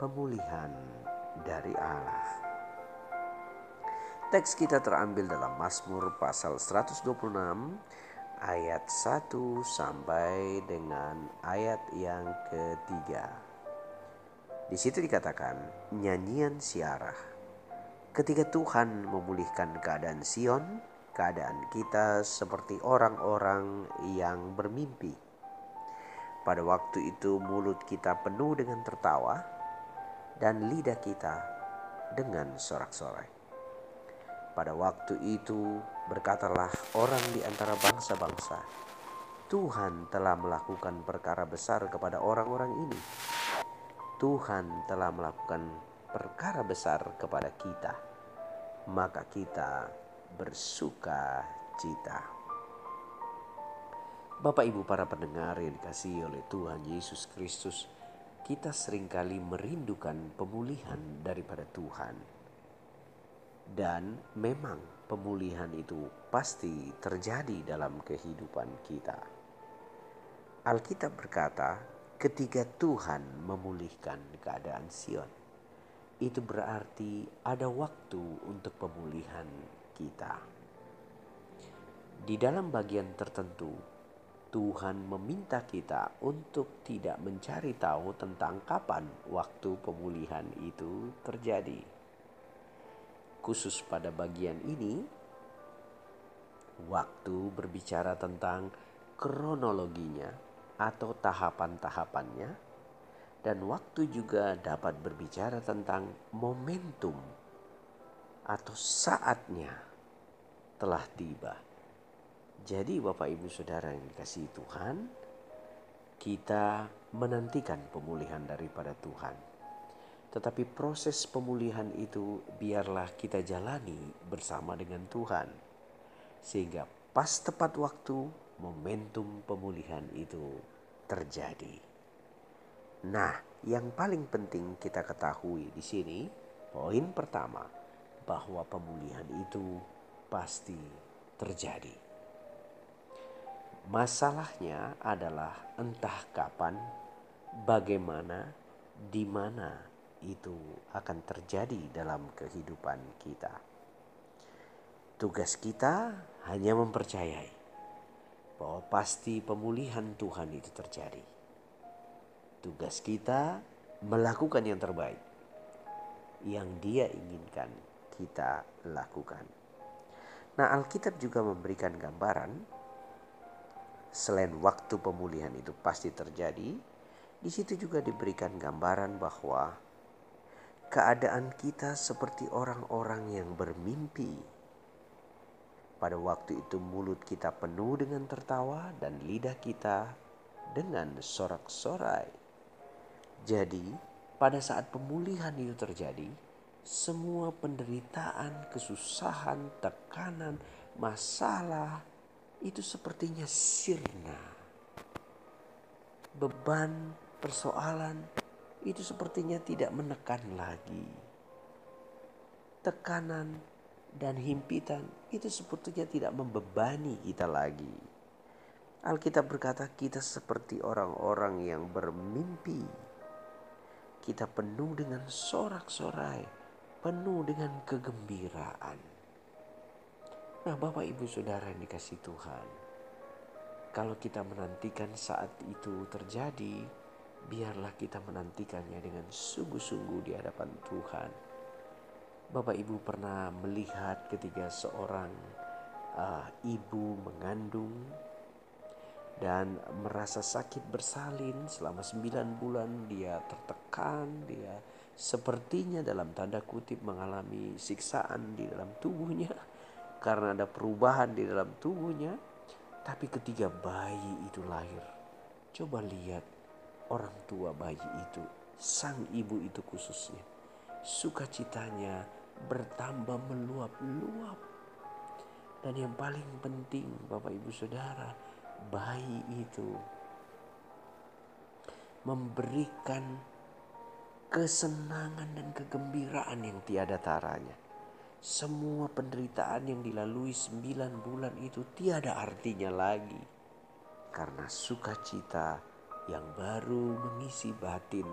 pemulihan dari Allah. Teks kita terambil dalam Mazmur pasal 126 ayat 1 sampai dengan ayat yang ketiga. Di situ dikatakan nyanyian siarah. Ketika Tuhan memulihkan keadaan Sion, keadaan kita seperti orang-orang yang bermimpi. Pada waktu itu mulut kita penuh dengan tertawa, dan lidah kita dengan sorak-sorai. Pada waktu itu berkatalah orang di antara bangsa-bangsa, Tuhan telah melakukan perkara besar kepada orang-orang ini. Tuhan telah melakukan perkara besar kepada kita, maka kita bersuka cita. Bapak Ibu para pendengar yang dikasihi oleh Tuhan Yesus Kristus, kita sering kali merindukan pemulihan daripada Tuhan. Dan memang pemulihan itu pasti terjadi dalam kehidupan kita. Alkitab berkata, ketika Tuhan memulihkan keadaan Sion, itu berarti ada waktu untuk pemulihan kita. Di dalam bagian tertentu, Tuhan meminta kita untuk tidak mencari tahu tentang kapan waktu pemulihan itu terjadi. Khusus pada bagian ini, waktu berbicara tentang kronologinya atau tahapan-tahapannya, dan waktu juga dapat berbicara tentang momentum atau saatnya telah tiba jadi Bapak Ibu Saudara yang dikasih Tuhan, kita menantikan pemulihan daripada Tuhan. Tetapi proses pemulihan itu biarlah kita jalani bersama dengan Tuhan. Sehingga pas tepat waktu momentum pemulihan itu terjadi. Nah, yang paling penting kita ketahui di sini, poin pertama, bahwa pemulihan itu pasti terjadi. Masalahnya adalah entah kapan, bagaimana, di mana itu akan terjadi dalam kehidupan kita. Tugas kita hanya mempercayai bahwa pasti pemulihan Tuhan itu terjadi. Tugas kita melakukan yang terbaik yang Dia inginkan kita lakukan. Nah, Alkitab juga memberikan gambaran selain waktu pemulihan itu pasti terjadi, di situ juga diberikan gambaran bahwa keadaan kita seperti orang-orang yang bermimpi. Pada waktu itu mulut kita penuh dengan tertawa dan lidah kita dengan sorak-sorai. Jadi, pada saat pemulihan itu terjadi, semua penderitaan, kesusahan, tekanan, masalah, itu sepertinya sirna. Beban persoalan itu sepertinya tidak menekan lagi. Tekanan dan himpitan itu sepertinya tidak membebani kita lagi. Alkitab berkata kita seperti orang-orang yang bermimpi. Kita penuh dengan sorak-sorai, penuh dengan kegembiraan. Nah, Bapak Ibu Saudara yang dikasih Tuhan, kalau kita menantikan saat itu terjadi, biarlah kita menantikannya dengan sungguh-sungguh di hadapan Tuhan. Bapak Ibu pernah melihat ketika seorang uh, ibu mengandung dan merasa sakit bersalin selama sembilan bulan dia tertekan, dia sepertinya dalam tanda kutip mengalami siksaan di dalam tubuhnya karena ada perubahan di dalam tubuhnya. Tapi ketika bayi itu lahir, coba lihat orang tua bayi itu, sang ibu itu khususnya. sukacitanya bertambah meluap-luap. Dan yang paling penting Bapak Ibu Saudara, bayi itu memberikan kesenangan dan kegembiraan yang tiada taranya. Semua penderitaan yang dilalui sembilan bulan itu tiada artinya lagi. Karena sukacita yang baru mengisi batin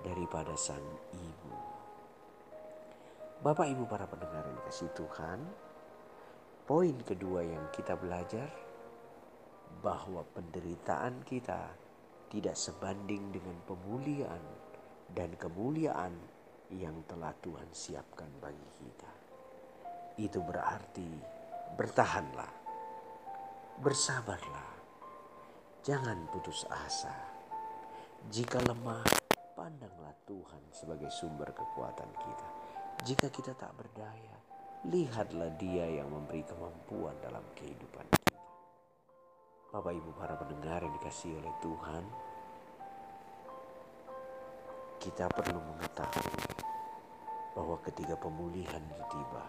daripada sang ibu. Bapak ibu para pendengar yang kasih Tuhan, poin kedua yang kita belajar bahwa penderitaan kita tidak sebanding dengan pemulihan dan kemuliaan yang telah Tuhan siapkan bagi kita. Itu berarti bertahanlah, bersabarlah, jangan putus asa. Jika lemah, pandanglah Tuhan sebagai sumber kekuatan kita. Jika kita tak berdaya, lihatlah Dia yang memberi kemampuan dalam kehidupan kita. Bapak Ibu para pendengar yang dikasih oleh Tuhan, kita perlu mengetahui bahwa ketika pemulihan itu tiba,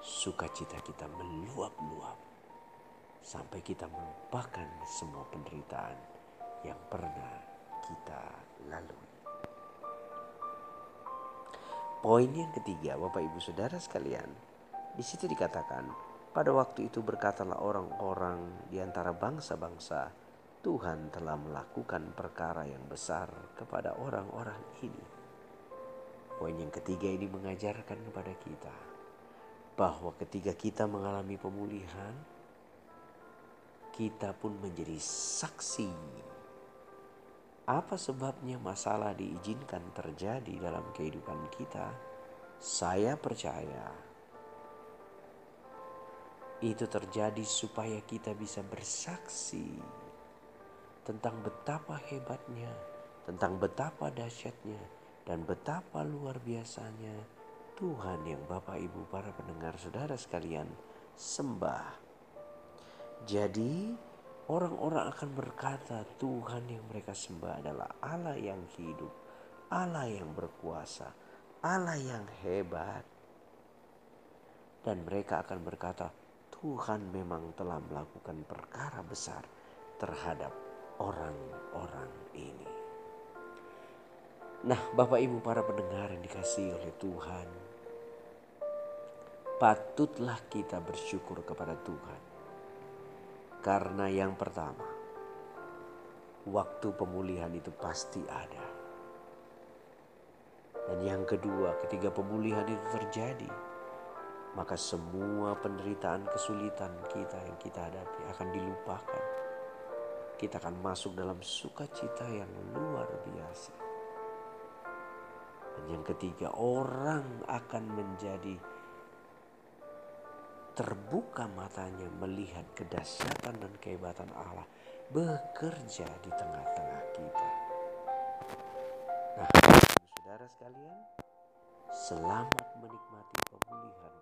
sukacita kita meluap-luap sampai kita melupakan semua penderitaan yang pernah kita lalui. Poin yang ketiga, Bapak Ibu Saudara sekalian, di situ dikatakan, pada waktu itu berkatalah orang-orang di antara bangsa-bangsa Tuhan telah melakukan perkara yang besar kepada orang-orang ini. Poin yang ketiga ini mengajarkan kepada kita bahwa ketika kita mengalami pemulihan, kita pun menjadi saksi. Apa sebabnya masalah diizinkan terjadi dalam kehidupan kita? Saya percaya itu terjadi supaya kita bisa bersaksi tentang betapa hebatnya, tentang betapa dahsyatnya, dan betapa luar biasanya Tuhan yang Bapak Ibu para pendengar saudara sekalian sembah. Jadi orang-orang akan berkata Tuhan yang mereka sembah adalah Allah yang hidup, Allah yang berkuasa, Allah yang hebat. Dan mereka akan berkata Tuhan memang telah melakukan perkara besar terhadap orang-orang ini. Nah, Bapak Ibu para pendengar yang dikasihi oleh Tuhan, patutlah kita bersyukur kepada Tuhan. Karena yang pertama, waktu pemulihan itu pasti ada. Dan yang kedua, ketika pemulihan itu terjadi, maka semua penderitaan kesulitan kita yang kita hadapi akan dilupakan kita akan masuk dalam sukacita yang luar biasa. Dan yang ketiga, orang akan menjadi terbuka matanya melihat kedahsyatan dan kehebatan Allah bekerja di tengah-tengah kita. Nah, saudara sekalian, selamat menikmati pemulihan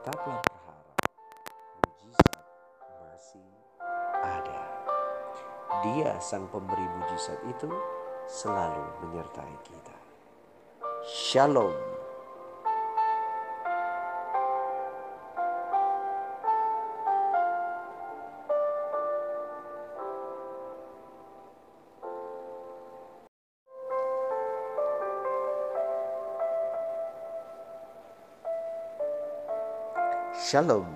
tetaplah berharap mujizat Dia sang pemberi mujizat itu selalu menyertai kita. Shalom. Shalom,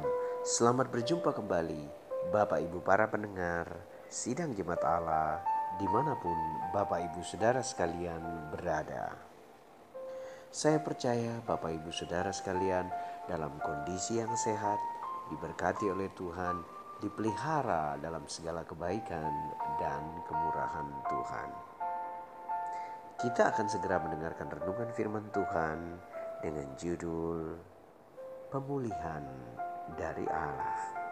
selamat berjumpa kembali Bapak Ibu para pendengar Sidang Jemaat Allah di mana pun Bapak Ibu Saudara sekalian berada. Saya percaya Bapak Ibu Saudara sekalian dalam kondisi yang sehat, diberkati oleh Tuhan, dipelihara dalam segala kebaikan dan kemurahan Tuhan. Kita akan segera mendengarkan renungan firman Tuhan dengan judul pemulihan dari Allah.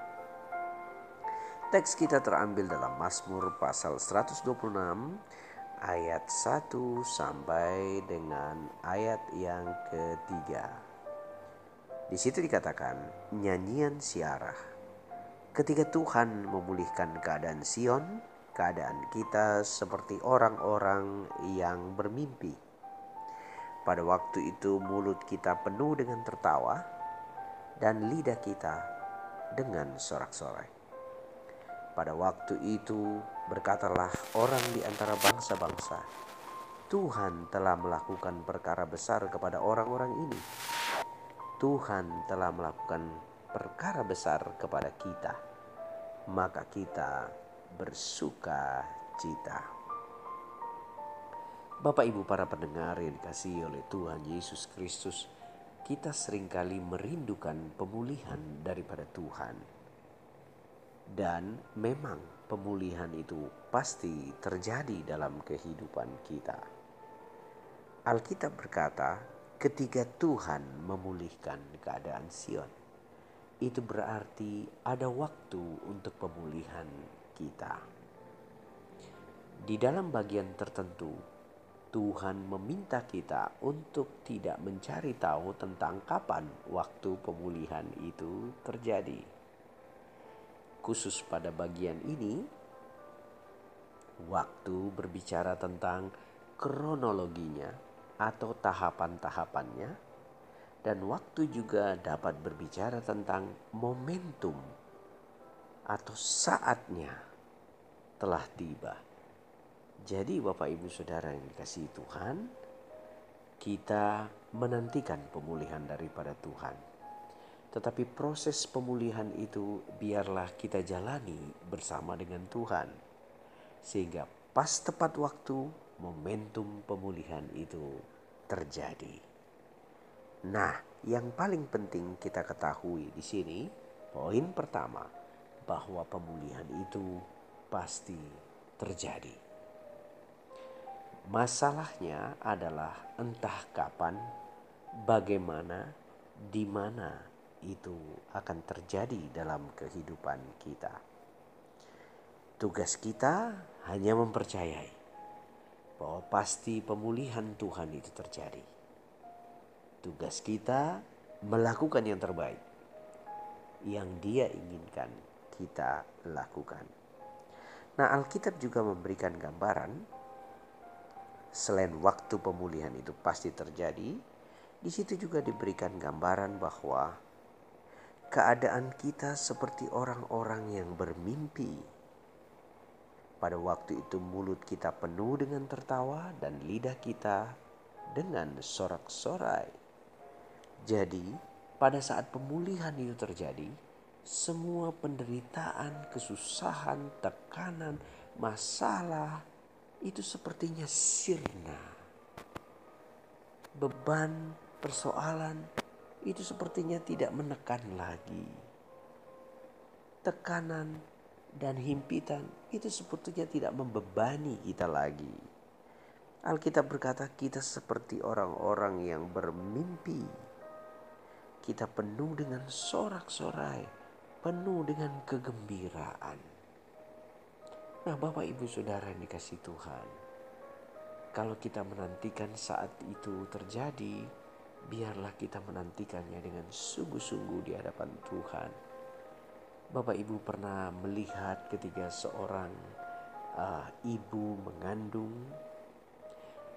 Teks kita terambil dalam Mazmur pasal 126 ayat 1 sampai dengan ayat yang ketiga. Di situ dikatakan nyanyian siarah. Ketika Tuhan memulihkan keadaan Sion, keadaan kita seperti orang-orang yang bermimpi. Pada waktu itu mulut kita penuh dengan tertawa dan lidah kita dengan sorak-sorai. Pada waktu itu berkatalah orang di antara bangsa-bangsa, Tuhan telah melakukan perkara besar kepada orang-orang ini Tuhan telah melakukan perkara besar kepada kita, maka kita bersuka cita. Bapak Ibu para pendengar yang dikasihi oleh Tuhan Yesus Kristus, kita sering kali merindukan pemulihan daripada Tuhan. Dan memang pemulihan itu pasti terjadi dalam kehidupan kita. Alkitab berkata, ketika Tuhan memulihkan keadaan Sion. Itu berarti ada waktu untuk pemulihan kita. Di dalam bagian tertentu, Tuhan meminta kita untuk tidak mencari tahu tentang kapan waktu pemulihan itu terjadi. Khusus pada bagian ini, waktu berbicara tentang kronologinya atau tahapan-tahapannya, dan waktu juga dapat berbicara tentang momentum atau saatnya telah tiba. Jadi, Bapak, Ibu, saudara yang dikasihi Tuhan, kita menantikan pemulihan daripada Tuhan, tetapi proses pemulihan itu biarlah kita jalani bersama dengan Tuhan, sehingga pas tepat waktu momentum pemulihan itu terjadi. Nah, yang paling penting kita ketahui di sini, poin pertama, bahwa pemulihan itu pasti terjadi. Masalahnya adalah entah kapan, bagaimana, di mana itu akan terjadi dalam kehidupan kita. Tugas kita hanya mempercayai bahwa pasti pemulihan Tuhan itu terjadi. Tugas kita melakukan yang terbaik yang Dia inginkan kita lakukan. Nah, Alkitab juga memberikan gambaran selain waktu pemulihan itu pasti terjadi, di situ juga diberikan gambaran bahwa keadaan kita seperti orang-orang yang bermimpi pada waktu itu mulut kita penuh dengan tertawa dan lidah kita dengan sorak-sorai. Jadi, pada saat pemulihan itu terjadi, semua penderitaan, kesusahan, tekanan, masalah itu sepertinya sirna. Beban, persoalan itu sepertinya tidak menekan lagi. Tekanan, dan himpitan itu sebetulnya tidak membebani kita lagi. Alkitab berkata kita seperti orang-orang yang bermimpi. Kita penuh dengan sorak-sorai, penuh dengan kegembiraan. Nah Bapak Ibu Saudara yang dikasih Tuhan. Kalau kita menantikan saat itu terjadi, biarlah kita menantikannya dengan sungguh-sungguh di hadapan Tuhan. Bapak Ibu pernah melihat ketika seorang uh, ibu mengandung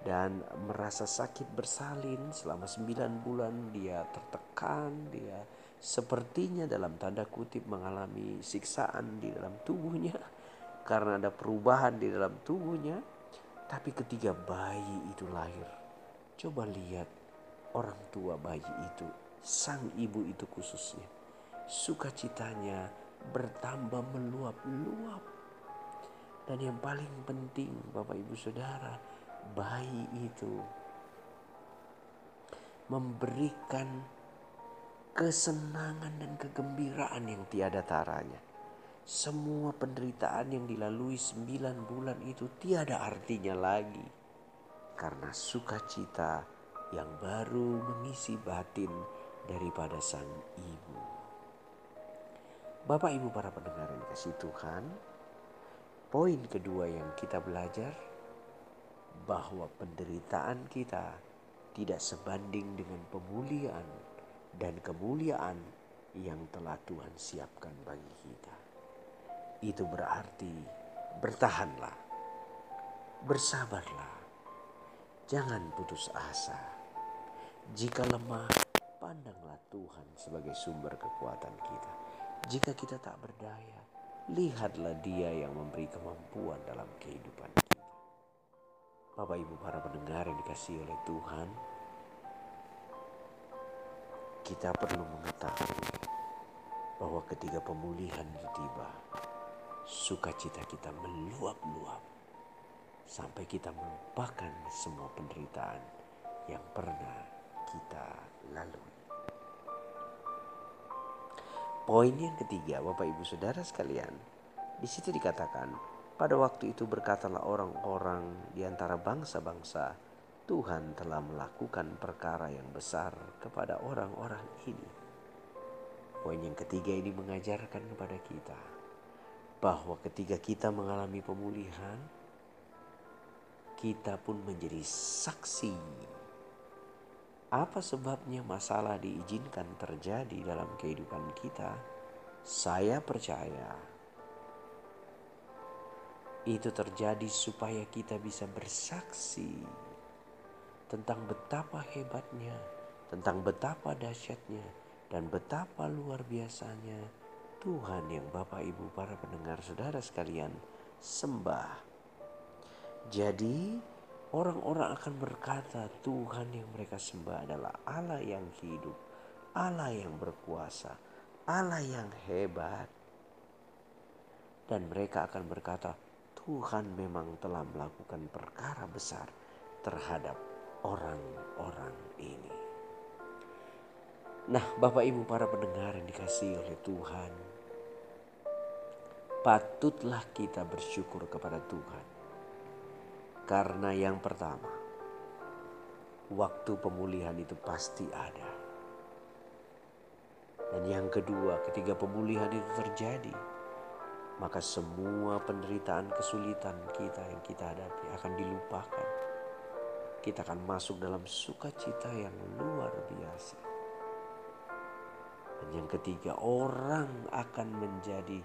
dan merasa sakit bersalin selama sembilan bulan? Dia tertekan dia sepertinya dalam tanda kutip mengalami siksaan di dalam tubuhnya. Karena ada perubahan di dalam tubuhnya tapi ketika bayi itu lahir. Coba lihat orang tua bayi itu sang ibu itu khususnya sukacitanya bertambah meluap-luap. Dan yang paling penting Bapak Ibu Saudara, bayi itu memberikan kesenangan dan kegembiraan yang tiada taranya. Semua penderitaan yang dilalui sembilan bulan itu tiada artinya lagi. Karena sukacita yang baru mengisi batin daripada sang ibu. Bapak Ibu para pendengar yang kasih Tuhan, poin kedua yang kita belajar bahwa penderitaan kita tidak sebanding dengan pemulihan dan kemuliaan yang telah Tuhan siapkan bagi kita. Itu berarti bertahanlah, bersabarlah, jangan putus asa. Jika lemah, pandanglah Tuhan sebagai sumber kekuatan kita. Jika kita tak berdaya, lihatlah Dia yang memberi kemampuan dalam kehidupan kita. Bapak Ibu para pendengar yang dikasih oleh Tuhan, kita perlu mengetahui bahwa ketika pemulihan itu tiba, sukacita kita meluap-luap sampai kita melupakan semua penderitaan yang pernah kita lalui. Poin yang ketiga, Bapak Ibu Saudara sekalian, di situ dikatakan, pada waktu itu berkatalah orang-orang di antara bangsa-bangsa, Tuhan telah melakukan perkara yang besar kepada orang-orang ini. Poin yang ketiga ini mengajarkan kepada kita bahwa ketika kita mengalami pemulihan, kita pun menjadi saksi. Apa sebabnya masalah diizinkan terjadi dalam kehidupan kita? Saya percaya itu terjadi supaya kita bisa bersaksi tentang betapa hebatnya, tentang betapa dahsyatnya, dan betapa luar biasanya Tuhan yang Bapak Ibu para pendengar saudara sekalian sembah. Jadi orang-orang akan berkata Tuhan yang mereka sembah adalah Allah yang hidup, Allah yang berkuasa, Allah yang hebat. Dan mereka akan berkata Tuhan memang telah melakukan perkara besar terhadap orang-orang ini. Nah, Bapak Ibu para pendengar yang dikasihi oleh Tuhan, patutlah kita bersyukur kepada Tuhan. Karena yang pertama, waktu pemulihan itu pasti ada. Dan yang kedua, ketika pemulihan itu terjadi, maka semua penderitaan kesulitan kita yang kita hadapi akan dilupakan kita akan masuk dalam sukacita yang luar biasa. Dan yang ketiga, orang akan menjadi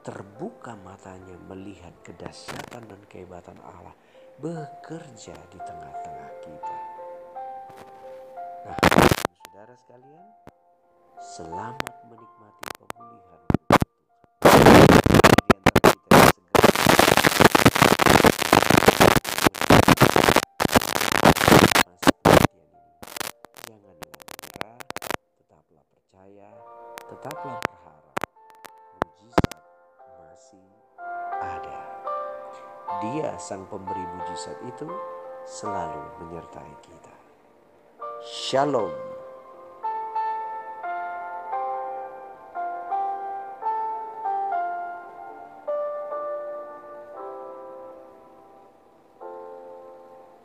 terbuka matanya melihat kedahsyatan dan kehebatan Allah bekerja di tengah-tengah kita. Nah, saudara sekalian, selamat menikmati pemulihan tetaplah berharap mujizat sang pemberi mujizat itu selalu menyertai kita. Shalom.